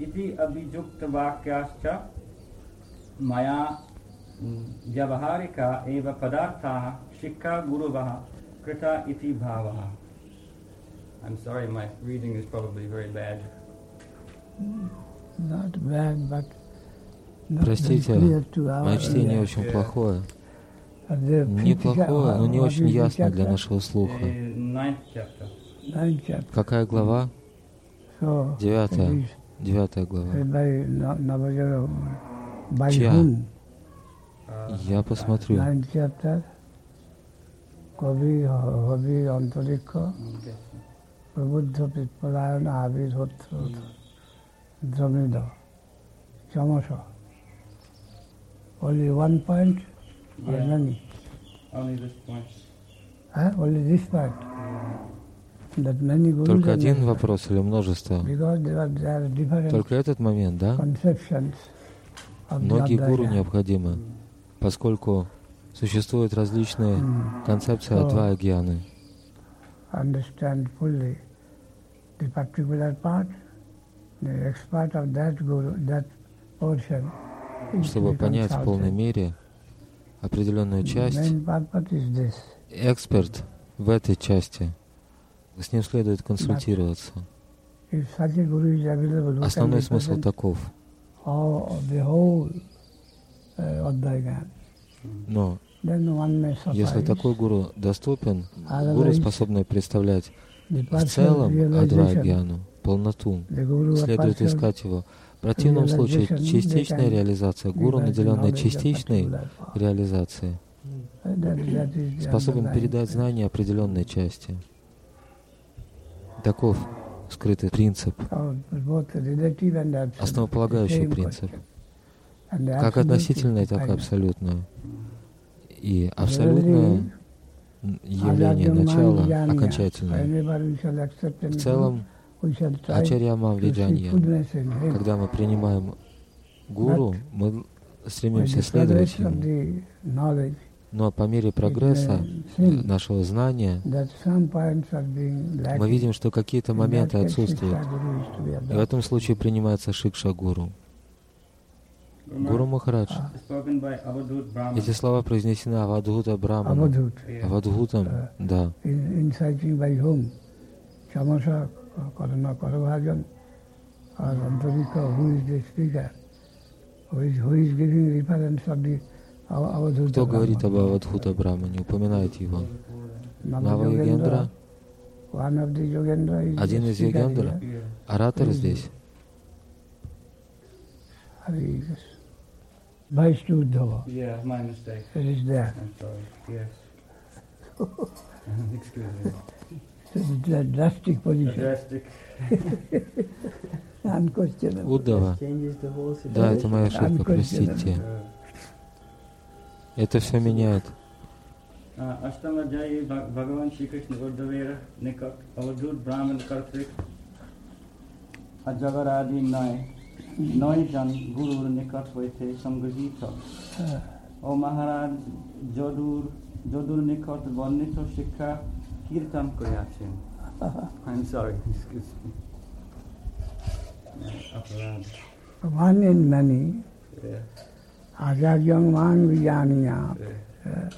इति अभियुक्तवाक्याश्च मया व्यवहारिका एव पदार्थाः शिक्षा गुरुवः कृता इति भावः I'm sorry, my reading is probably very bad. Not bad, but not Простите, very clear to our Мое чтение ear. очень Yeah. плохое. But the Неплохое, но не What очень is the ясно для chapter? нашего The слуха. ninth chapter. Ninth chapter. Какая глава? So, Девятая. it is Девятая глава. read by Na- Navajara. By Чья? whom? Uh, Я посмотрю. Ninth chapter. Kavi Havi Antarika. okay. Prabhuddha Pitpalayana Avid Hotra Dramida. Chamasha. Only one point or Yeah, many? only this point. Huh? Only this part. That many gurus Только один вопрос или множество? Только этот момент, да? Многие гуру необходимы, поскольку существуют различные концепции Адвая Гьяны. Чтобы понять в полной мере определенную часть, эксперт в этой части, с ним следует консультироваться. Основной смысл таков. uh, Advaita, Но если такой гуру доступен, Otherwise, гуру, способный представлять в целом Адвая realization, Гьяну, полноту, следует искать его. В противном случае частичная реализация, гуру, наделенная частичной реализацией, способен передать знания определенной части. Таков скрытый принцип, основополагающий принцип, как относительное, так и абсолютное. И абсолютное явление, Jnana, окончательное. В целом, Ачарьяма Виджанья, когда мы принимаем гуру, мы стремимся следовать ему. Но по мере прогресса нашего знания мы видим, что какие-то моменты отсутствуют. И в этом случае принимается Шикша Гуру. Гуру Махарадж. А. Эти слова произнесены Авадхута. Yeah. Авадхутом, А. да. Who is the speaker? Who is, who is giving reference of the Кто говорит об? Авадхута Брамане? Упоминайте его. Nava Нава Йогендра, Один из Йогендра. оратор здесь. Vaishnudhava. Yeah, my mistake. It is there. I'm sorry. Yes. Excuse me. It is a drastic position, Drastic. unquestionable. Удава. Changes the whole Да, это моя ошибка, простите. Uh, Это все меняет. अष्टम अध्याय भग- भगवान श्री कृष्ण उद्धवेर निकट अवधूत ब्राह्मण कर्तृक अजगर आदि नय नय जन गुरुर निकट হইতে সংগৃহীত ও মহারাজ যদুর যদুর নিকট বর্ণিত শিক্ষা কীর্তন করিয়াছেন I'm sorry, excuse me. অপরাধ One in many, Yeah, Ajaryang Man Vijaniya. yeah.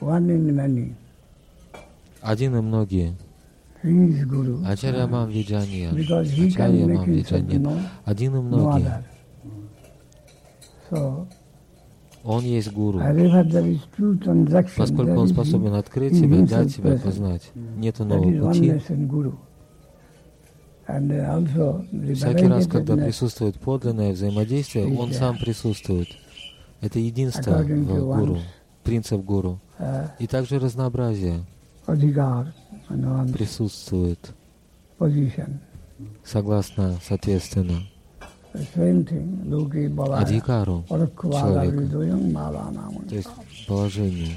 One in many. Один и многие. Ачарья Мам Виджанья. Because he Ачарья can make Мам himself Виджанья. known, Один и многие. Он есть гуру. Поскольку он способен открыть себя, дать себя познать. That нового пути. oneness in Guru. And uh, also, the Всякий раз, когда присутствует подлинное взаимодействие, он сам присутствует. Это единство в гуру, принцип гуру. uh, И также разнообразие присутствует, согласно, соответственно, адхикару, человека. то есть положению.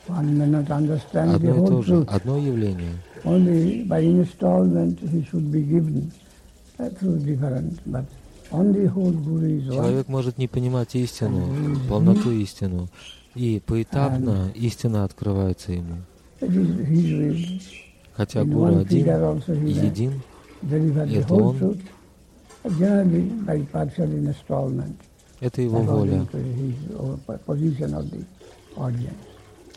One may not understand the Одно и то же, одно явление. Only by installment he should be given uh, through different. But on the whole Guru is one. Человек может не понимать истину, полноту истину, и поэтапно истина открывается ему. Хотя Гуру один, един, Это он. Это его воля.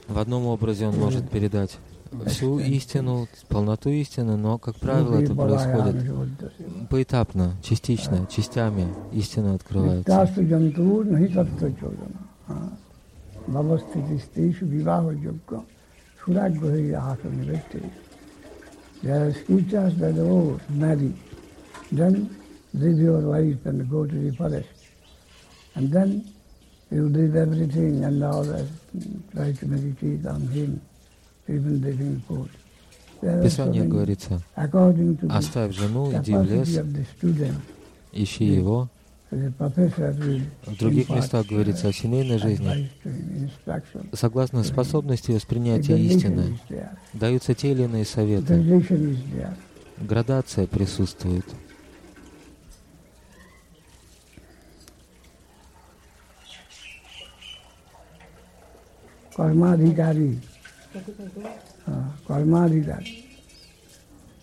В одном образе он может передать всю истину, полноту истины, но, как правило, это происходит поэтапно, частично, частями истина открывается. Tastu jantur nahi tattva chodana. Bhavasthiti steshu vivaha yogya suragyahi ahata nivette. There are scriptures that, oh, marry, then leave your wife and go to the forest. And then you leave everything and that, try to meditate on him, even food. There В Писании говорится, оставь жену, иди в лес, ищи его. В других местах говорится о семейной жизни. Согласно способности воспринятия истины, даются те или иные советы. Градация присутствует. कर्माधिकारी हाँ, कर्माधिकारी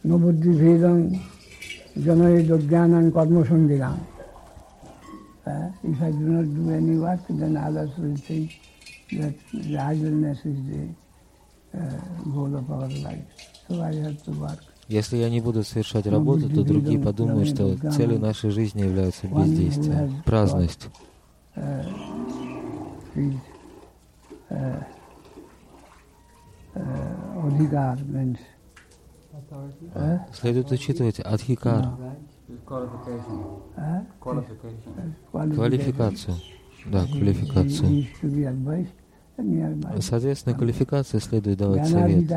न बुद्धि भेदं जनयद ज्ञानं कर्म संज्ञान If I do not do any work, then others will think that the idleness is the uh, goal of our life. So I have to work. Если я не буду совершать работу, то другие подумают, что целью нашей жизни является бездействие, праздность. uh, uh, uh, means uh, Следует учитывать адхикар, uh, квалификацию. Да, квалификацию. Соответственно, квалификации следует давать совет.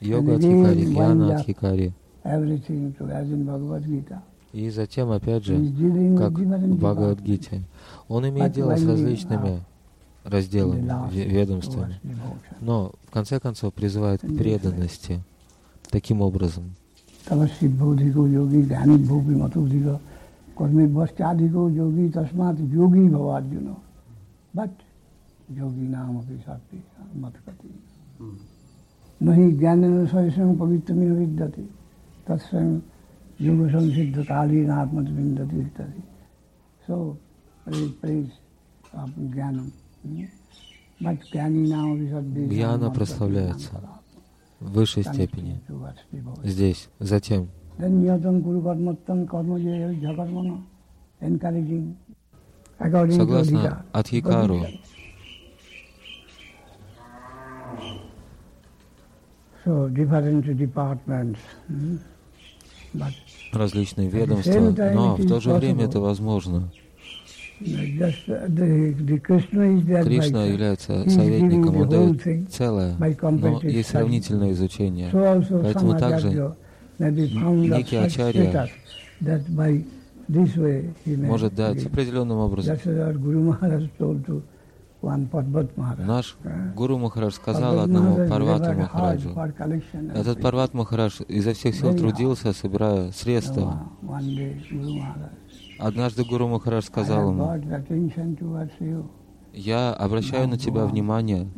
Йога Адхикари, Гьяна Адхикари. И затем, опять же, как в Бхагавад departments. Гите, он имеет дело с различными разделами, ведомствами, но в конце концов призывает к преданности таким образом. কর্মে Гьяна прославляется в высшей степени. Здесь, затем. Согласно Адхикару, различные ведомства, но в то же время это возможно. Кришна является советником, он дает целое, но есть сравнительное изучение. Поэтому также некий ачарья Может дать определенным образом. Наш Гуру Махарадж сказал одному Парвату Махараджу, этот. Парват Махарадж изо всех сил трудился, собирая средства. Однажды Гуру Махарадж сказал ему, я обращаю на тебя внимание,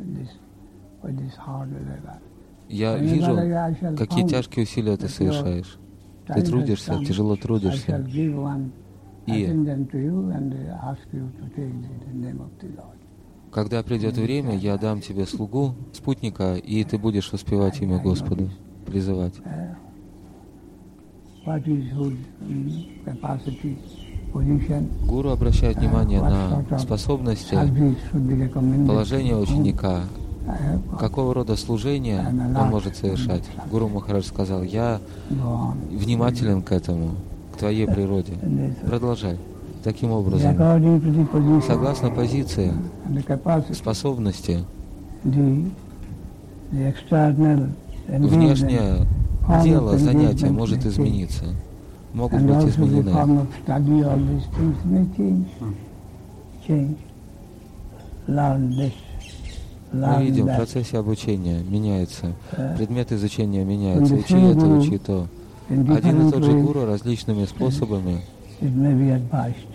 я вижу, какие тяжкие усилия ты совершаешь. Ты трудишься, тяжело трудишься. И когда придет время, я дам тебе слугу, спутника, и ты будешь воспевать имя Господа, призывать. Гуру обращает внимание на способности, положение ученика, какого рода служение он может совершать. Гуру Махарадж сказал, я внимателен к этому, к твоей природе. Продолжай. Таким образом, согласно позиции, способности, внешнее дело, занятие может измениться, могут быть изменены. Мы видим, в процессе обучения меняется, Uh, предмет изучения меняется, учи это, учи то. Один и тот же гуру различными способами it may be advised.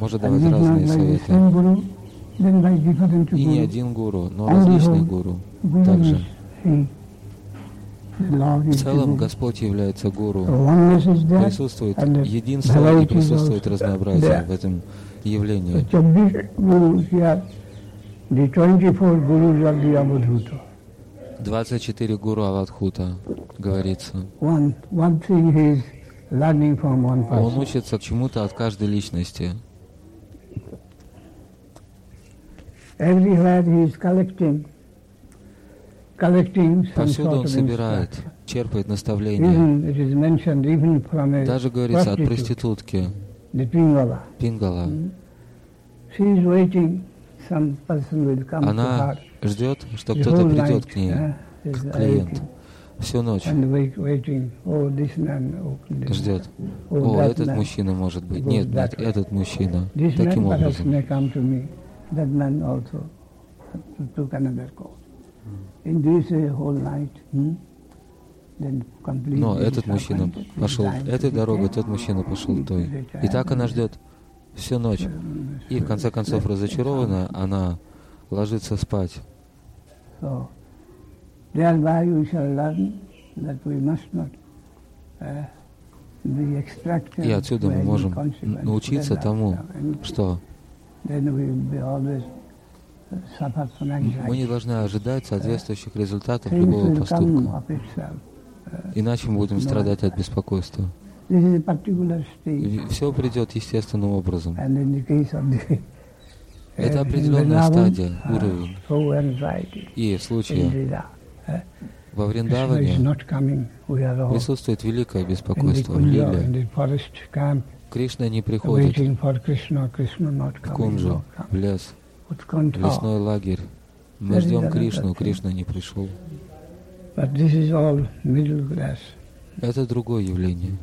Может давать разные советы. И не один гуру, но различные гуру. Также. В целом Господь является гуру. Присутствует единство и присутствует разнообразие в этом явлении. 24 гуру Авадхута, говорится. Он учится чему-то от каждой личности. Everywhere he is collecting Повсюду он собирает, черпает наставления. Даже говорится от проститутки. Пингала. Она ждет, что кто-то придет к ней, к клиенту. Всю ночь ждет. О, этот мужчина может быть. Нет, нет, этот мужчина. Таким образом. Hmm? Но этот мужчина пошел этой дорогой, тот мужчина пошел той. И так она ждет всю ночь. И в конце концов разочарованная, она ложится спать. И отсюда мы можем научиться тому, что мы не должны ожидать соответствующих результатов любого поступка. Иначе мы будем страдать от беспокойства. все придет естественным образом. Это определенная стадия, уровень. И в случае во Вриндаване присутствует великое беспокойство Лиле. Кришна не приходит в Кунжу, в лес лесной лагерь. Мы ждем Кришну, Кришна не пришел. Это другое явление.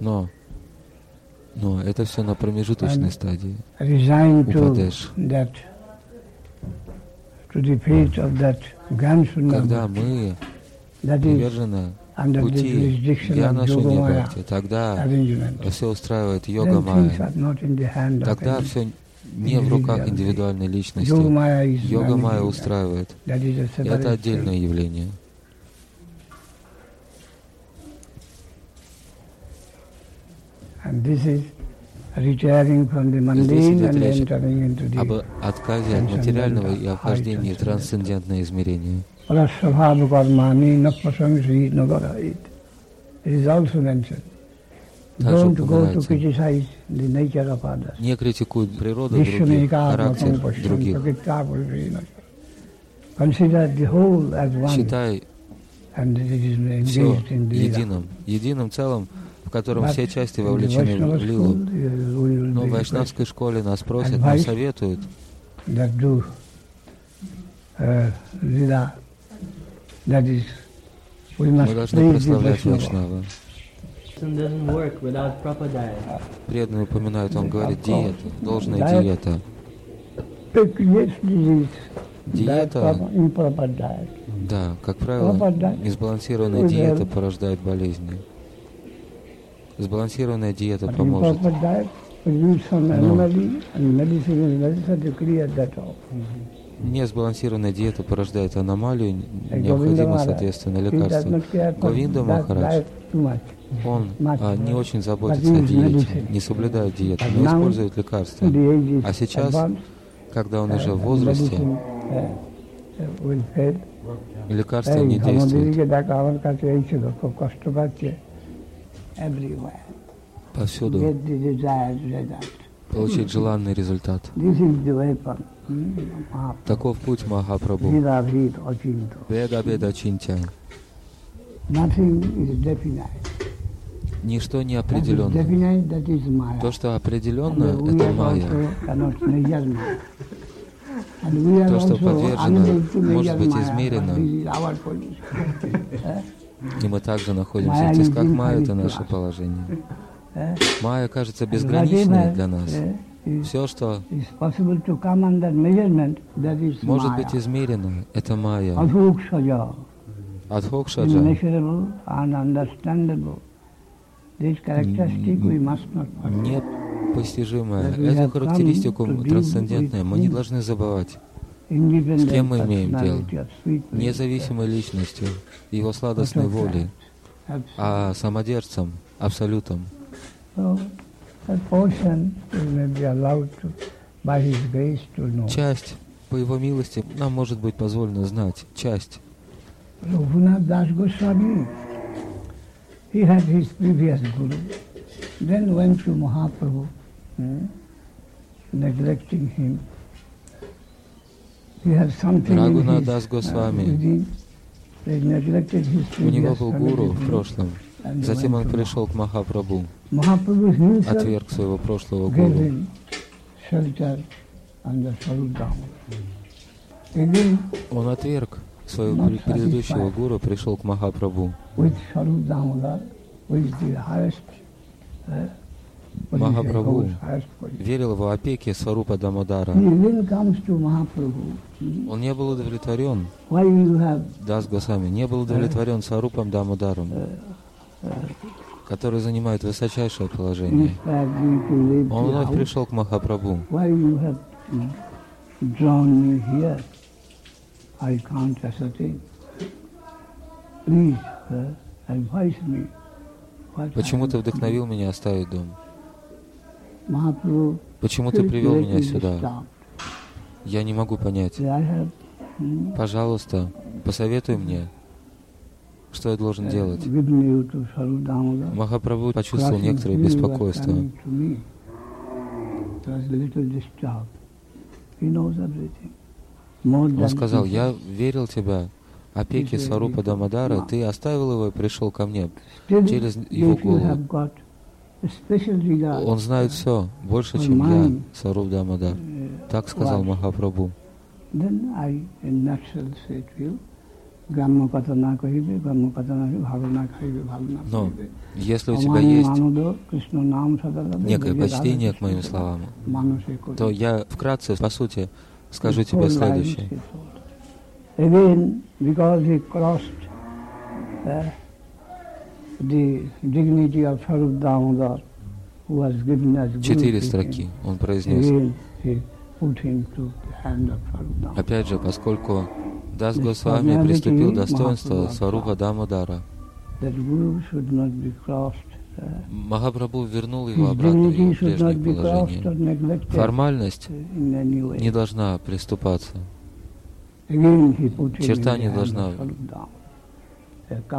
Но, но это все на промежуточной стадии. Упадеш. Когда мы привержены пути Гьяна Шуньябхакти, тогда все устраивает йога майя. Тогда все не в руках индивидуальной личности. Йога майя устраивает. Это отдельное явление. Здесь идет речь об отказе от материального и о вхождении в трансцендентное измерение. It is also mentioned. Также упоминается, не критикуй природу других, характер других. Считай все единым, единым целым, в котором все части вовлечены в лилу. Но в вайшнавской школе нас просят, нам советуют, мы должны прославлять Вайшнава. Преданные упоминают, он говорит, диета, должная диета. Диета, да, как правило, несбалансированная диета порождает болезни. Сбалансированная диета поможет. Но несбалансированная диета порождает аномалию, необходимо, соответственно, лекарство. Говинда Махарадж он а, не очень заботится о диете, не соблюдает диету, но использует лекарства. А сейчас, когда он уже в возрасте, лекарства не действуют. Повсюду. Получить желанный результат. Таков путь Махапрабху. Веда Веда Чинтя. Ничто не определенно. То, что определенно, это майя. То, что подвержено, может быть измерено. И мы также находимся в тисках майя, это наше положение. Майя кажется безграничной для нас. Все, что может быть измерено, это майя. Адхокшаджа непостижимое. Эту характеристику трансцендентную мы не должны забывать. С кем мы имеем дело? Независимой личностью, его сладостной волей, а самодержцем, абсолютом. Часть, по его милости, нам может быть позволено знать, часть. Das Goswami, he had his previous guru, then went to Mahaprabhu, hmm, neglecting him. He had something Рагунат Дас Госвами. У него был гуру в прошлом. Затем он пришел к Махапрабху, отверг своего прошлого гуру. Он отверг своего предыдущего гуру, пришел к Махапрабху. Махапрабху верил в опеке Сварупа Дамодара. Он не был удовлетворен, Дас Госами, не был удовлетворен Сварупом Дамодаром, который занимает высочайшее положение. Он вновь пришел к Махапрабху. Почему ты вдохновил меня оставить дом? Почему ты привел меня сюда? Я не могу понять. Пожалуйста, посоветуй мне, что я должен делать. Махапрабху почувствовал некоторое беспокойство. Он сказал, я верил тебя, опеки Сварупа Дамадара, ты оставил его и пришел ко мне через его голову. Он знает все, больше, чем я, Саруп Дамадар. Так сказал Махапрабху. Но если у тебя есть некое почтение к моим словам, то я вкратце, по сути, скажу тебе следующее. Четыре строки он произнес. Опять же, поскольку Дас Госвами приступил достоинство Сварупа Дамадара, Махапрабху вернул его обратно в его прежнее положение. Формальность не должна приступаться. Черта не должна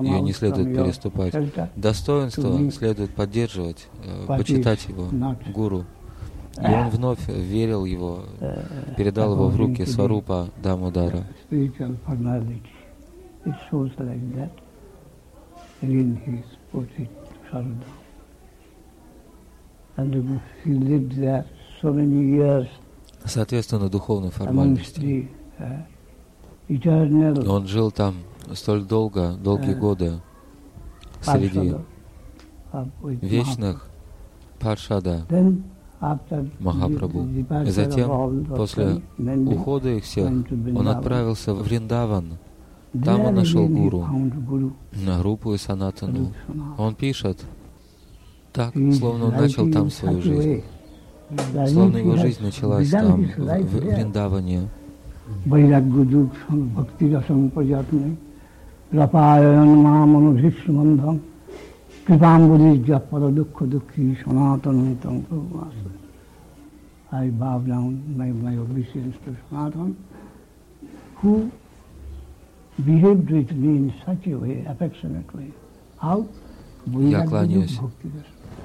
ее не следует переступать. Достоинство следует поддерживать, э, почитать его, гуру. И он вновь верил его, передал его в руки Сварупа Дамудара. Соответственно, духовной формальности. Он жил там столь долго, долгие годы среди вечных Паршада Махапрабху. И затем, после ухода их всех, он отправился в Вриндаван. Там он нашел гуру, на группу и санатану. Он пишет, так, словно он начал там свою жизнь. Словно его жизнь началась там, в, в Вриндаване. রপায়ন মা মনুভীষ্মন্ধম কৃপাম্বুলি জপর দুঃখ দুঃখী সনাতন I bow down my, my obeisance to Sanatan, who behaved with me in such a way, affectionately. How? Я кланяюсь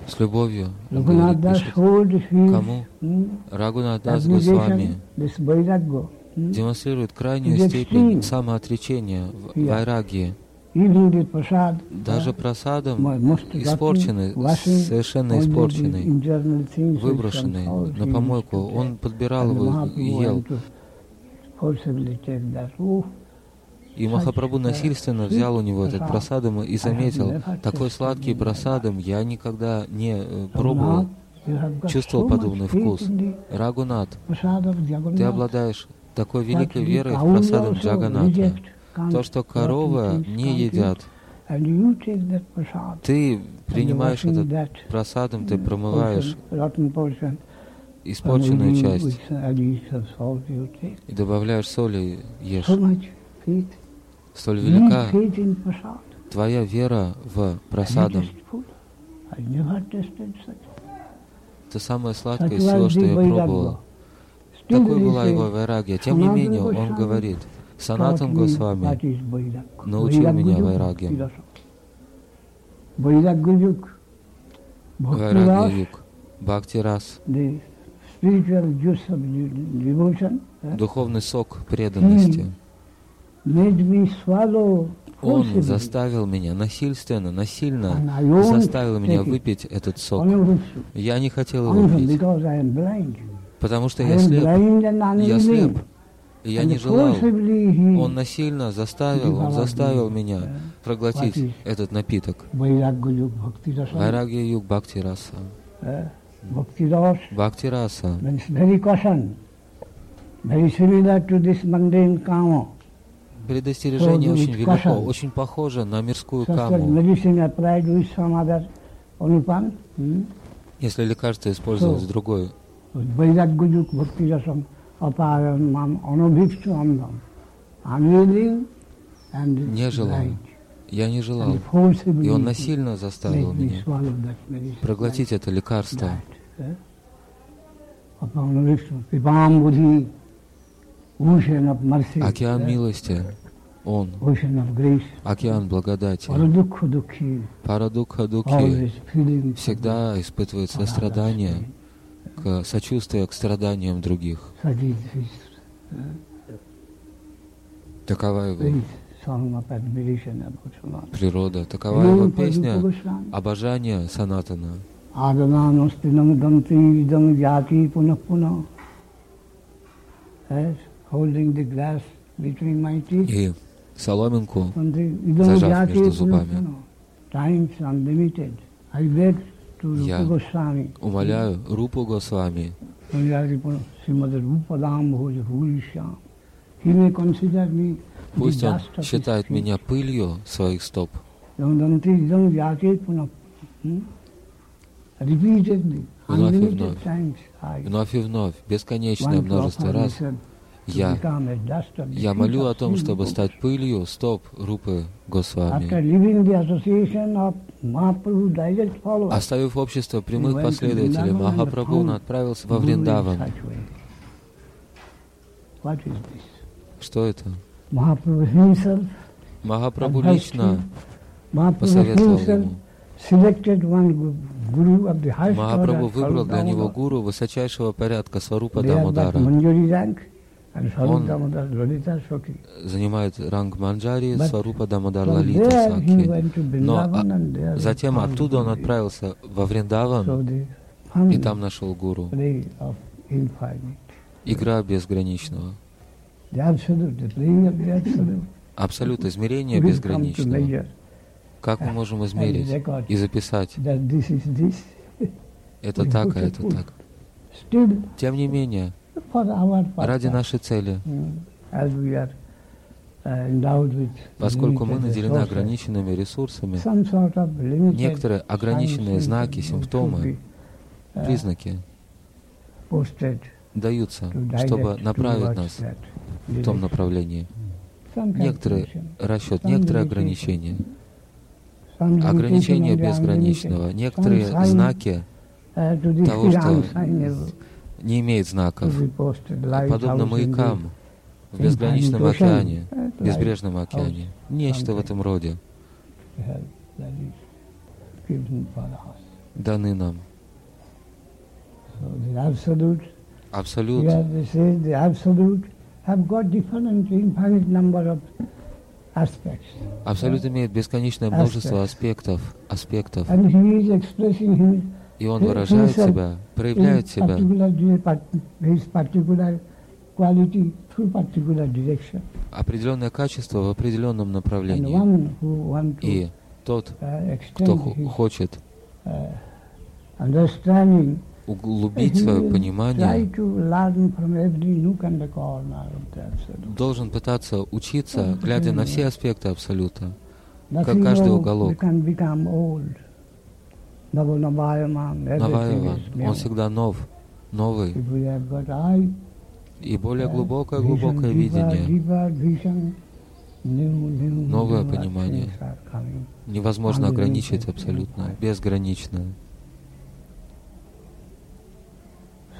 с любовью. Кому? Рагунадас Госвами демонстрирует крайнюю степень самоотречения в вайраги. Даже просадом испорченный, совершенно испорченный, выброшенный на помойку, он подбирал его и ел. И Махапрабху насильственно взял у него этот просадом и заметил, такой сладкий просадом я никогда не э, пробовал, чувствовал подобный вкус. Рагунат, ты обладаешь такой великой верой в просадом Джаганата. То, что коровы не едят, ты принимаешь этот просадом, ты промываешь испорченную часть. и добавляешь соли, ешь. Столь велика. твоя вера в просаду. Это самое сладкое из всего, что я пробовал. Такой была его вайрагия. Тем не менее, он говорит, Санатан Госвами научил меня вайраге. Вайрагья юг, Бхакти Рас, духовный сок преданности. Он заставил меня насильственно, насильно заставил меня выпить этот сок. Я не хотел его пить, потому что я слеп. Я слеп. И я не желал. Он насильно заставил, он заставил меня проглотить этот напиток. Вайрагья юг бхакти раса. Бхакти раса. Предостережение очень велико, очень похоже на мирскую каму. Если лекарство использовать с другой не желал. Я не желал. И он насильно заставил меня проглотить это лекарство. Океан милости, Он, океан благодати, Парадукха Дукхи, всегда испытывает сострадание к сочувствию к страданиям других. Такова его природа, такова его песня обожания Санатана. И соломинку зажав между зубами. Я умоляю Рупу Госвами, пусть он считает меня пылью своих стоп. Вновь и вновь, вновь и вновь, бесконечное множество раз. я, я молю о том, чтобы стать пылью стоп Рупы Госвами. Оставив общество прямых последователей, Махапрабху отправился во Вриндаван. Что это? Махапрабху лично посоветовал ему. Махапрабху выбрал для него гуру высочайшего порядка Сварупа Дамодара. Он занимает ранг Манджари, Сварупа Дамодар Лалита Саки. Но а, затем оттуда он отправился во Вриндаван и там нашел гуру. Игра безграничного. Абсолют измерения безграничного. Как мы можем измерить и записать? Это так, а это так. Тем не менее, ради нашей цели. Uh, Поскольку мы наделены ограниченными ресурсами, некоторые ограниченные знаки, симптомы, uh, признаки даются, чтобы направить нас в том направлении. Некоторые расчет, некоторые ограничения, ограничения безграничного, некоторые знаки uh, того, что не имеет знаков, подобно маякам в безграничном океане, безбрежном океане. Нечто в этом роде. Даны нам. Абсолют. Абсолют. Имеет бесконечное множество аспектов, аспектов. И он выражает себя, проявляет себя определенное качество в определенном направлении. И тот, кто хочет углубить свое понимание, должен пытаться учиться, глядя на все аспекты Абсолюта, как каждый уголок. Наваеван, он всегда нов. новый. И более глубокое, глубокое видение, новое понимание. Невозможно ограничить абсолютно, безгранично.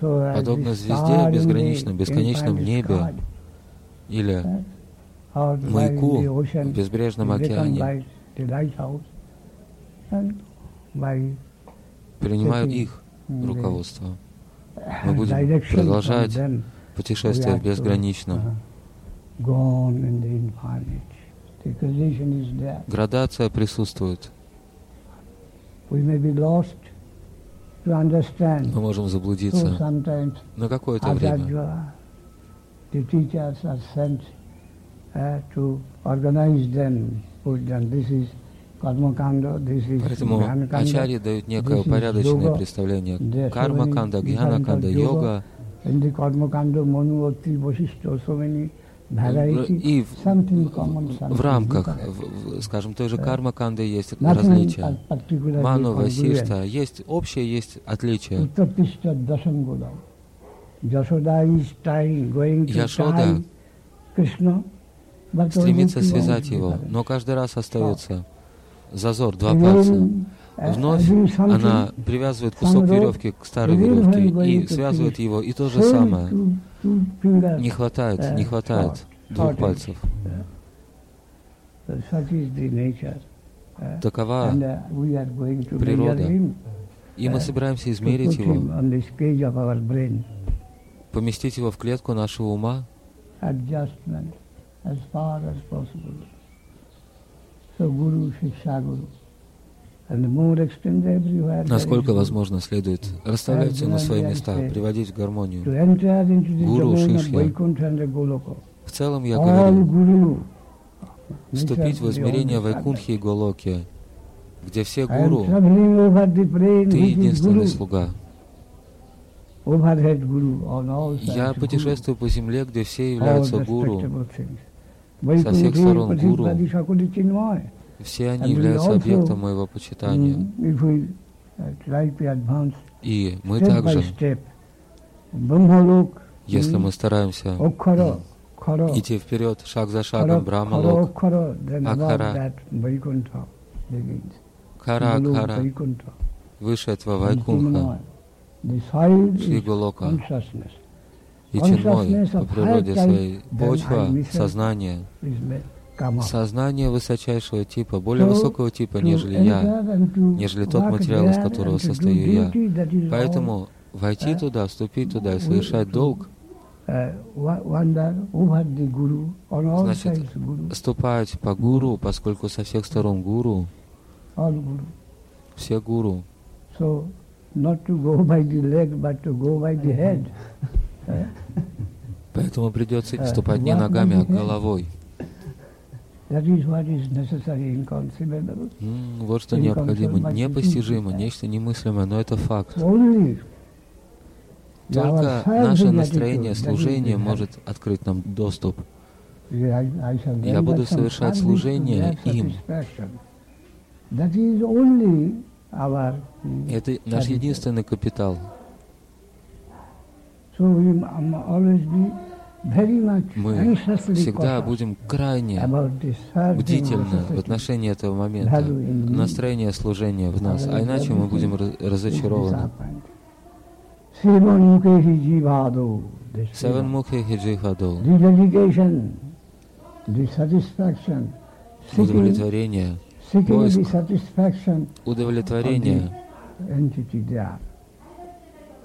Подобно звезде безграничном, бесконечном небе. или маяку в безбрежном океане принимают их руководство. Мы будем продолжать путешествие в безграничном. Градация присутствует. Мы можем заблудиться. На какое-то время. Поэтому ачари дают некое упорядоченное представление. Карма канда, гьяна канда, йога. И в, в рамках, в, скажем, той же карма канды есть различия. Ману, Васишта, есть общее, есть отличия. Яшода стремится связать его, но каждый раз остается зазор, два пальца. Вновь. она привязывает кусок веревки к старой веревке и связывает его, и то же самое. Не хватает, не хватает двух пальцев. Такова природа. И мы собираемся измерить его, поместить его в клетку нашего ума, Насколько возможно, следует расставлять все на свои места, приводить в гармонию. Гуру, Шишья. В целом я говорю, вступить в измерение Вайкунхи и Голоки, где все гуру, ты единственный слуга. Я путешествую по земле, где все являются гуру, со всех сторон гуру. Все они являются объектом моего почитания. И мы также, если мы стараемся идти вперед, шаг за шагом, Брахмалок, Акхара, Кара Акхара, выше этого Вайкунха, Шри Голока, и Чинмой по природе своей, почва, сознание, сознание высочайшего типа, более высокого типа, нежели я, нежели тот материал, из которого состою я. Поэтому войти туда, вступить туда и совершать долг, значит, ступать по гуру, поскольку со всех сторон гуру, все гуру. Поэтому придется ступать не ногами, а головой. Вот что необходимо, непостижимо, нечто немыслимое, но это факт. Только наше настроение служения может открыть нам доступ. Я буду совершать служение им. Это наш единственный капитал. Мы всегда будем крайне бдительны в отношении этого момента, настроения служения в нас, а иначе мы будем разочарованы. Seven Mukhi Hijihado. Удовлетворение, поиск, удовлетворение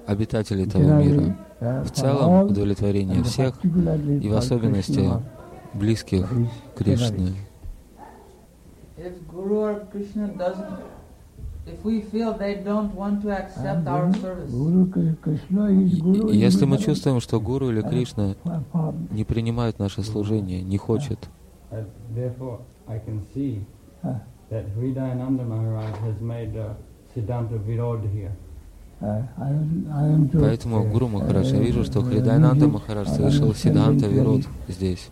обитателей этого мира. в целом удовлетворение всех и в особенности близких Кришны. Если мы чувствуем, что Гуру или Кришна не принимают наше служение, не хочет, that Hridayananda Maharaj has made a Siddhanta Virod here. Поэтому Гуру Махарадж, я вижу, что Хридайнанда Махарадж совершил Сиданта Вирод здесь.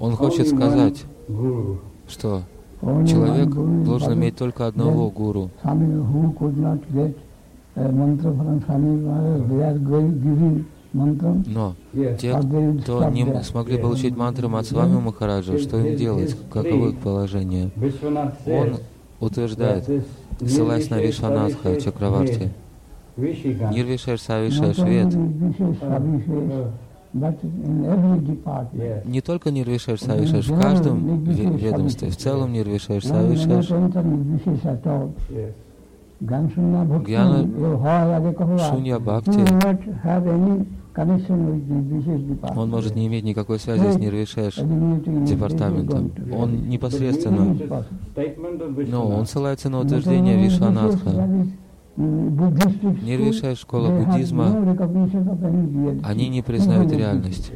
Он хочет сказать, что Человек должен иметь только одного гуру. Но те, кто не смогли получить мантру от Свами Махараджа, что им делать, каково их положение? Он утверждает, ссылаясь на Вишванатха Чакраварти, Нирвишер Савишер Швед. Не только Нирвишер Савишер, в каждом ведомстве, в целом Нирвишер Савишер. Гьяна Шунья Бхакти. Он может не иметь никакой связи с Нирвишеш департаментом. Он непосредственно, но он ссылается на утверждение Вишванатха. Нирвишая школа буддизма, они не признают реальность.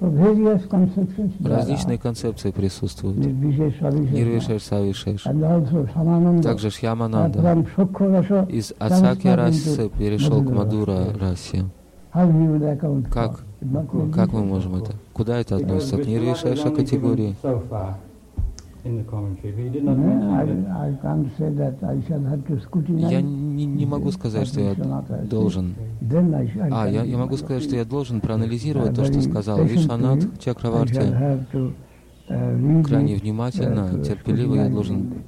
Различные концепции присутствуют. Нирвишеш, Савишеш. Также Шьямананда из Ацакья расы перешел к Мадура расе. Как, как мы можем это? Куда это относится? К Нирвишеша категории? Я не, не могу сказать, что я должен. А, я, я могу сказать, что я должен проанализировать то, что сказал Вишанат Чакраварти. Крайне внимательно, терпеливо я должен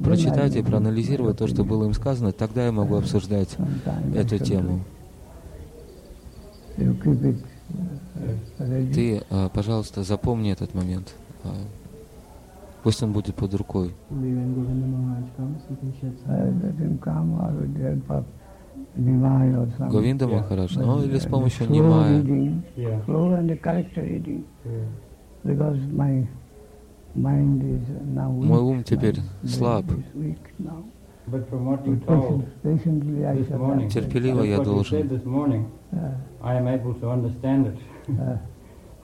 прочитать и проанализировать то, что было им сказано, тогда я могу обсуждать эту тему. Ты, а, пожалуйста, запомни этот момент. Пусть он будет под рукой. Говинда Махарадж, ну или с помощью Нимая. Мой ум теперь слаб. Терпеливо я должен.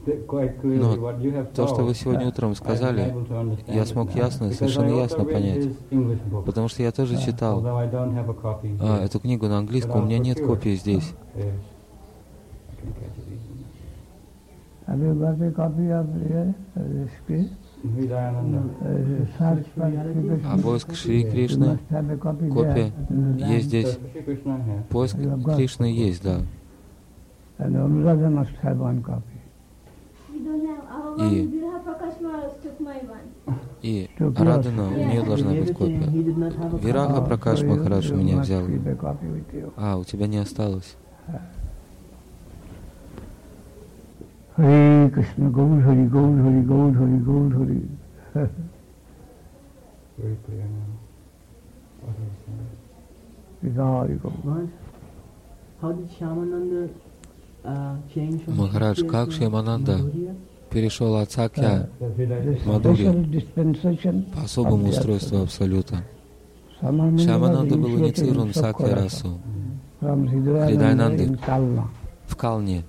Но то, что вы сегодня утром сказали, я смог ясно, совершенно ясно понять. Потому что я тоже читал. а, эту книгу на английском, у меня нет копии здесь. А поиск Шри Кришны, копия есть здесь. Поиск Кришны есть, да. И, и Радана, у нее должна быть копия. Вираха Пракаш Махарадж у меня взял. А, у тебя не осталось. Хари Кришна, Гаур Хари, Гаур Хари, Гаур Хари, Гаур Хари. How did Shamananda Махарадж, как Шьямананда перешел от Сакья к Мадуре по особому устройству Абсолюта. Шьямананда был инициирован в Сакья расу, в Калне.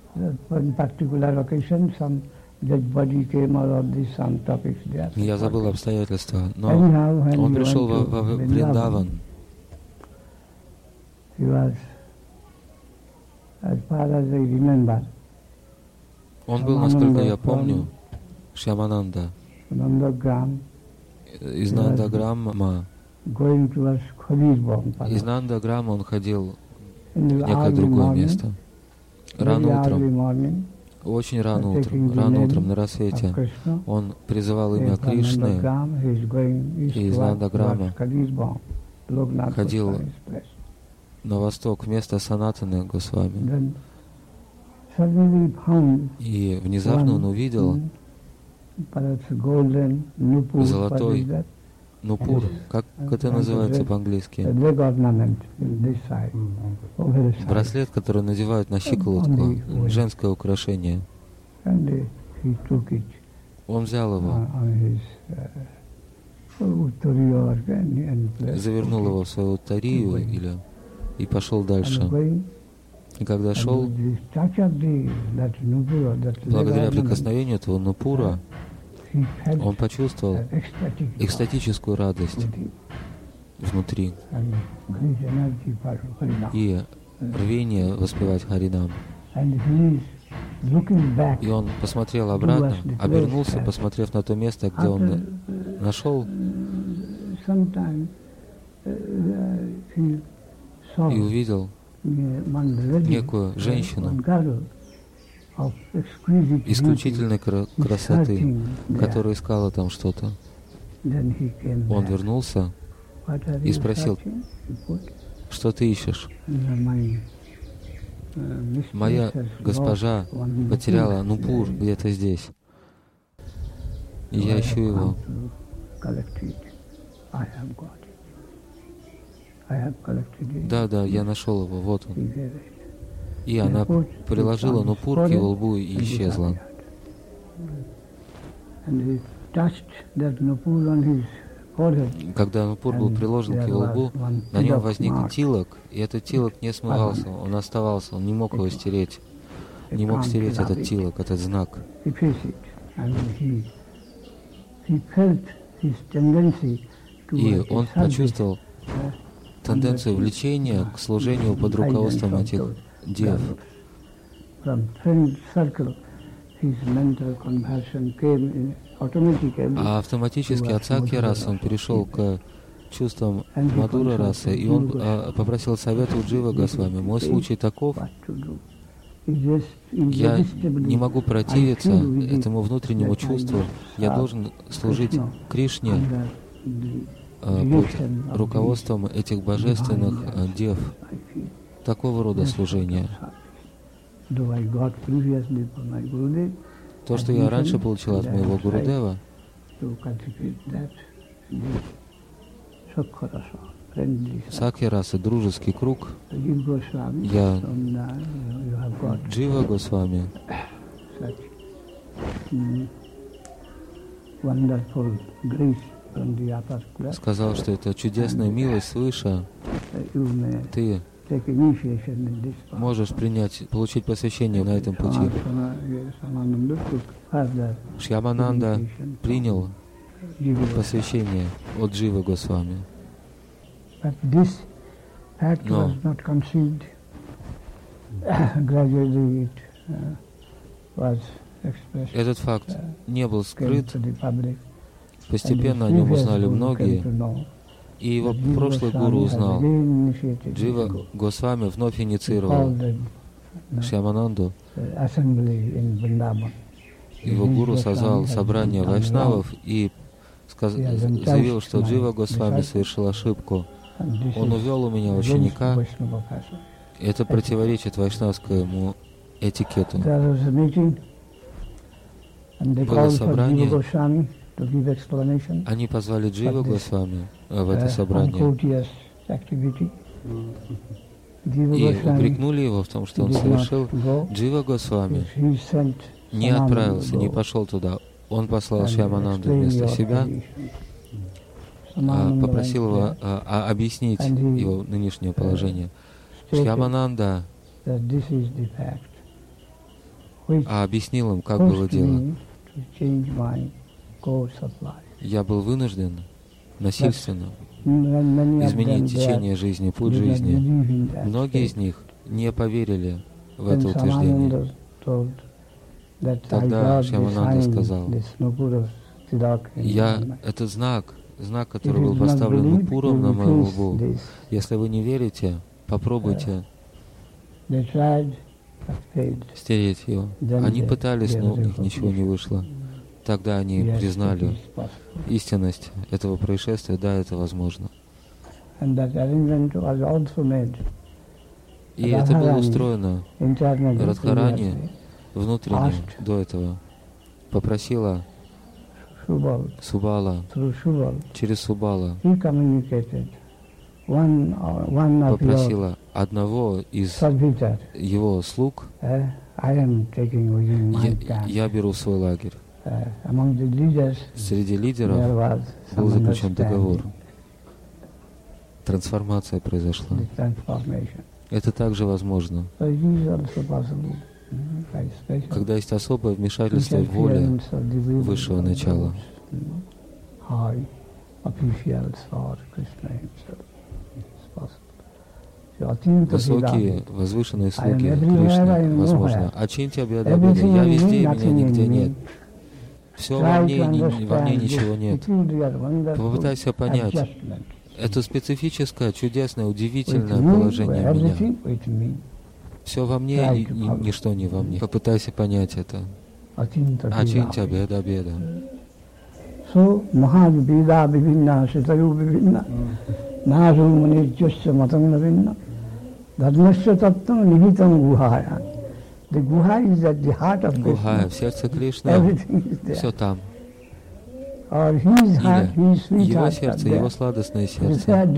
Я забыл обстоятельства, но он пришел во, во Вриндаван. Он был, насколько я помню, Шьямананда из Нандаграмма. Из Нандаграмма он ходил в некое другое место. Рано утром, очень рано утром, рано утром на рассвете, он призывал имя Кришны. И из Нандаграма ходил на восток вместо Санатаны Госвами. И внезапно он увидел золотой нупур, как это называется по-английски? Браслет, который надевают на щиколотку, женское украшение. Он взял его, завернул его в свою тарию или и пошел дальше. И когда шел, благодаря прикосновению этого Нупура, он почувствовал экстатическую радость внутри. И рвение воспевать Харинам. И он посмотрел обратно, обернулся, посмотрев на то место, где он нашел, и увидел некую женщину исключительной красоты, которая искала там что-то. Он вернулся и спросил, что ты ищешь? Моя госпожа потеряла Нупур где-то здесь. И я ищу его. Да, да, я нашел его, вот он. И она приложила Нупур к его лбу и исчезла. Когда Нупур был приложен к его лбу, на нем возник тилок, и этот тилок не смывался, он оставался, он не мог его стереть. Не мог стереть этот тилок, этот знак. И он почувствовал тенденцию влечения к служению под руководством этих дев. А автоматически от Саки расы он перешел к чувствам Мадура расы, и он а, попросил совета у Джива Госвами. Мой случай таков, я не могу противиться этому внутреннему чувству. Я должен служить Кришне под руководством этих божественных а, дев. Такого рода служения. То, что я раньше получил от моего Гурудева, Сакья раса, дружеский круг. Я Джива Госвами. Сказал, что это чудесная милость свыше. Ты можешь принять, получить посвящение на этом пути. Шьямананда принял посвящение от Джива Госвами. Но этот факт не был скрыт, постепенно о нем узнали многие, и его прошлый гуру узнал. Джива Госвами вновь инициировал Шьямананду. Его гуру созвал собрание вайшнавов и заявил, что Джива Госвами совершил ошибку. Он увел у меня ученика. Это противоречит вайшнавскому этикету. Было собрание, они позвали Джива Госвами в это собрание. и упрекнули его в том, что он совершил. Джива Госвами не отправился, не пошел туда. Он послал Шьямананду вместо себя, а, попросил его а, а, объяснить его нынешнее положение. Шьямананда объяснил им, как было дело. Я был вынужден насильственно изменить течение жизни, путь жизни. Многие из них не поверили в это утверждение. Тогда Шьямананда сказал, я, это знак, знак, который был поставлен Нупуром на моем лбу. Если вы не верите, попробуйте стереть его. Они пытались, но у них ничего не вышло. Тогда они признали истинность этого происшествия, да, это возможно. И это было устроено. Радхарани внутренне до этого попросила Субала. Через Субала попросила одного из его слуг, я, я беру свой лагерь. Среди лидеров был заключен договор. Трансформация произошла. Это также возможно. Когда есть особое вмешательство в воле высшего начала. высокие, возвышенные слуги Кришны, возможно. Ачинтя Бедабеда, я везде, меня нигде нет. Все во мне, ни, во мне ничего нет. Попытайся понять это специфическое, чудесное, удивительное положение меня. Все во мне и, и ничто не во мне. Попытайся понять это. Ачинтя беда беда. So, Mahavida Vivinna, Sitayu Vivinna, Nasu Munirjasya Matam Navinna, Dharmasya Tattam Nihitam Guhaya. Гуха, в сердце Кришны, все там. Его сердце, его сладостное сердце.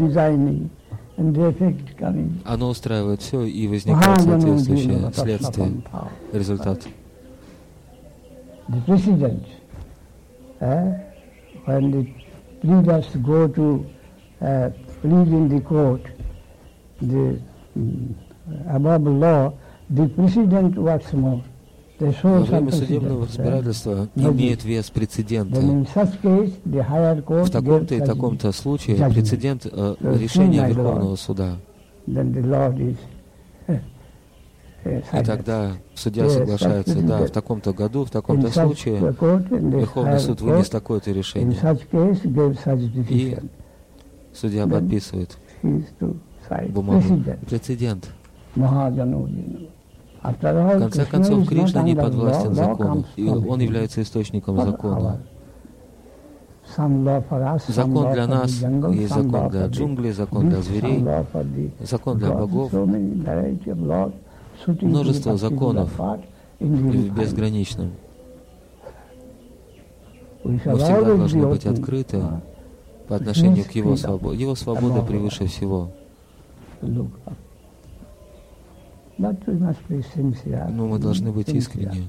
Оно устраивает все, и возникает соответствующее следствие, результат. The president, uh, when the pleaders go to uh, plead in the court, the um, above law, the more. Во время судебного разбирательства имеет вес прецедента. В таком-то и таком-то случае прецедент э, решения Верховного суда. И тогда судья соглашается, да, в таком-то году, в таком-то случае Верховный суд вынес такое-то решение. И судья подписывает бумагу. Прецедент. В конце концов, Кришна не подвластен закону, и он является источником закона. Закон для нас есть закон для джунглей, закон для зверей, закон для богов, множество законов безграничным. Мы всегда должны быть открыты по отношению к Его свободе. Его свобода превыше всего. Но мы должны быть искренни.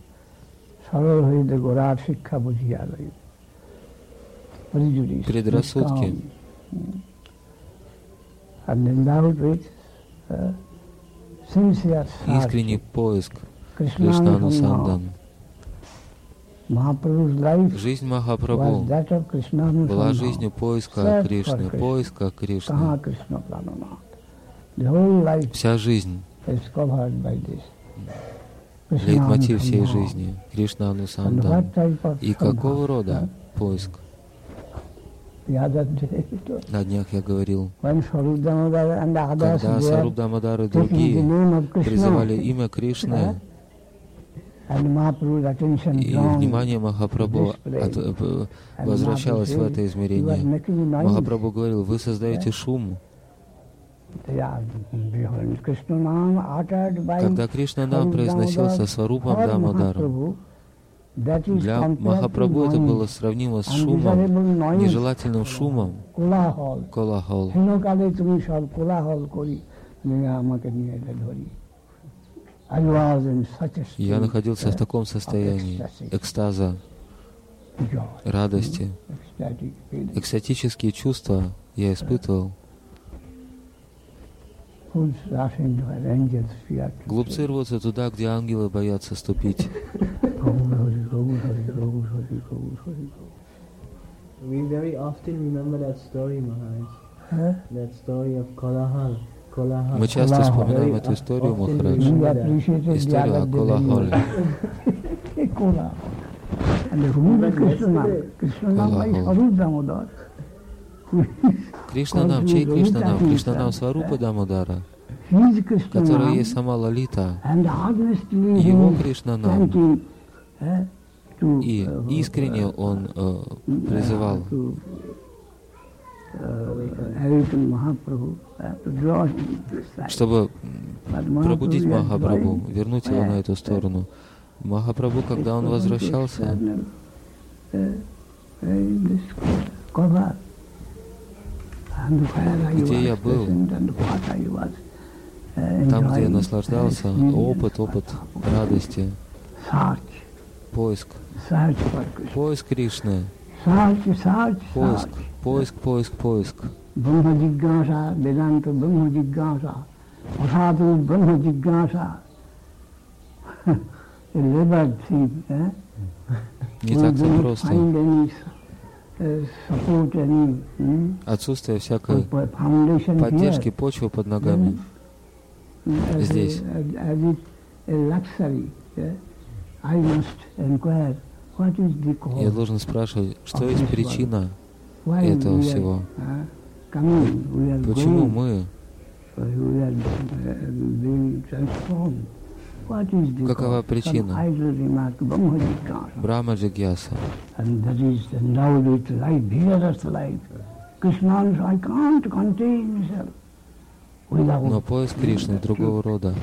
Предрассудки. Искренний поиск. Кришнану Сандан. Жизнь Махапрабху. была жизнью поиска Кришны, поиска Кришны. Вся жизнь Лейтмотив всей жизни. Кришна Анусандан. И какого рода поиск? На днях я говорил, когда Саруб Дамодар и другие призывали имя Кришны, и внимание Махапрабху от, э, возвращалось в это измерение. Махапрабху говорил, вы создаете шум, когда Кришна нам произносился Сварупом Дамадаром, для Махапрабху это было сравнимо с шумом, нежелательным шумом, колахол. Я находился в таком состоянии экстаза, радости, экстатические чувства я испытывал. Глупцы рвутся туда, где ангелы боятся ступить. We very often remember that story, Maharaj. Huh? That story of Kolahal. Мы часто вспоминаем эту историю, Махарадж. Историю о Колахоле. Колахол. Кришна нам, чей Кришна нам? Кришна нам Сварупа Дамодара, которая есть сама Лалита. Его Кришна нам. И искренне он э, призывал чтобы пробудить Махапрабху, вернуть его на эту сторону. Махапрабху, когда он возвращался, где я был, там, где я наслаждался, опыт, опыт радости, поиск, поиск Кришны, поиск, поиск, поиск, поиск. Брахма Джиггаса, Веданта Брахма Джиггаса, Асаду Брахма Джиггаса. Не так все просто. Отсутствие всякой поддержки почвы под ногами. здесь. Я должен спрашивать, что есть причина этого всего? Почему мы Какова причина? Брахма Джагьяса. Но поиск Кришны другого рода.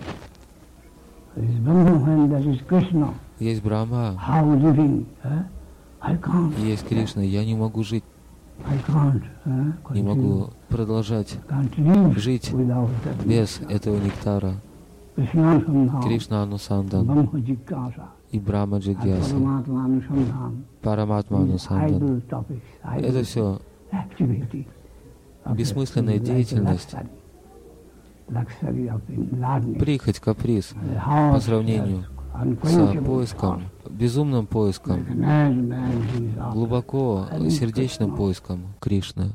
Есть Брахма, есть Кришна. Я не могу жить, не могу продолжать жить без этого нектара. Кришна Анусандан и Брахма Джигьяса, Параматма Анусандан. Это все бессмысленная деятельность, прихоть, каприз по сравнению с поиском, безумным поиском, глубоко сердечным поиском Кришны.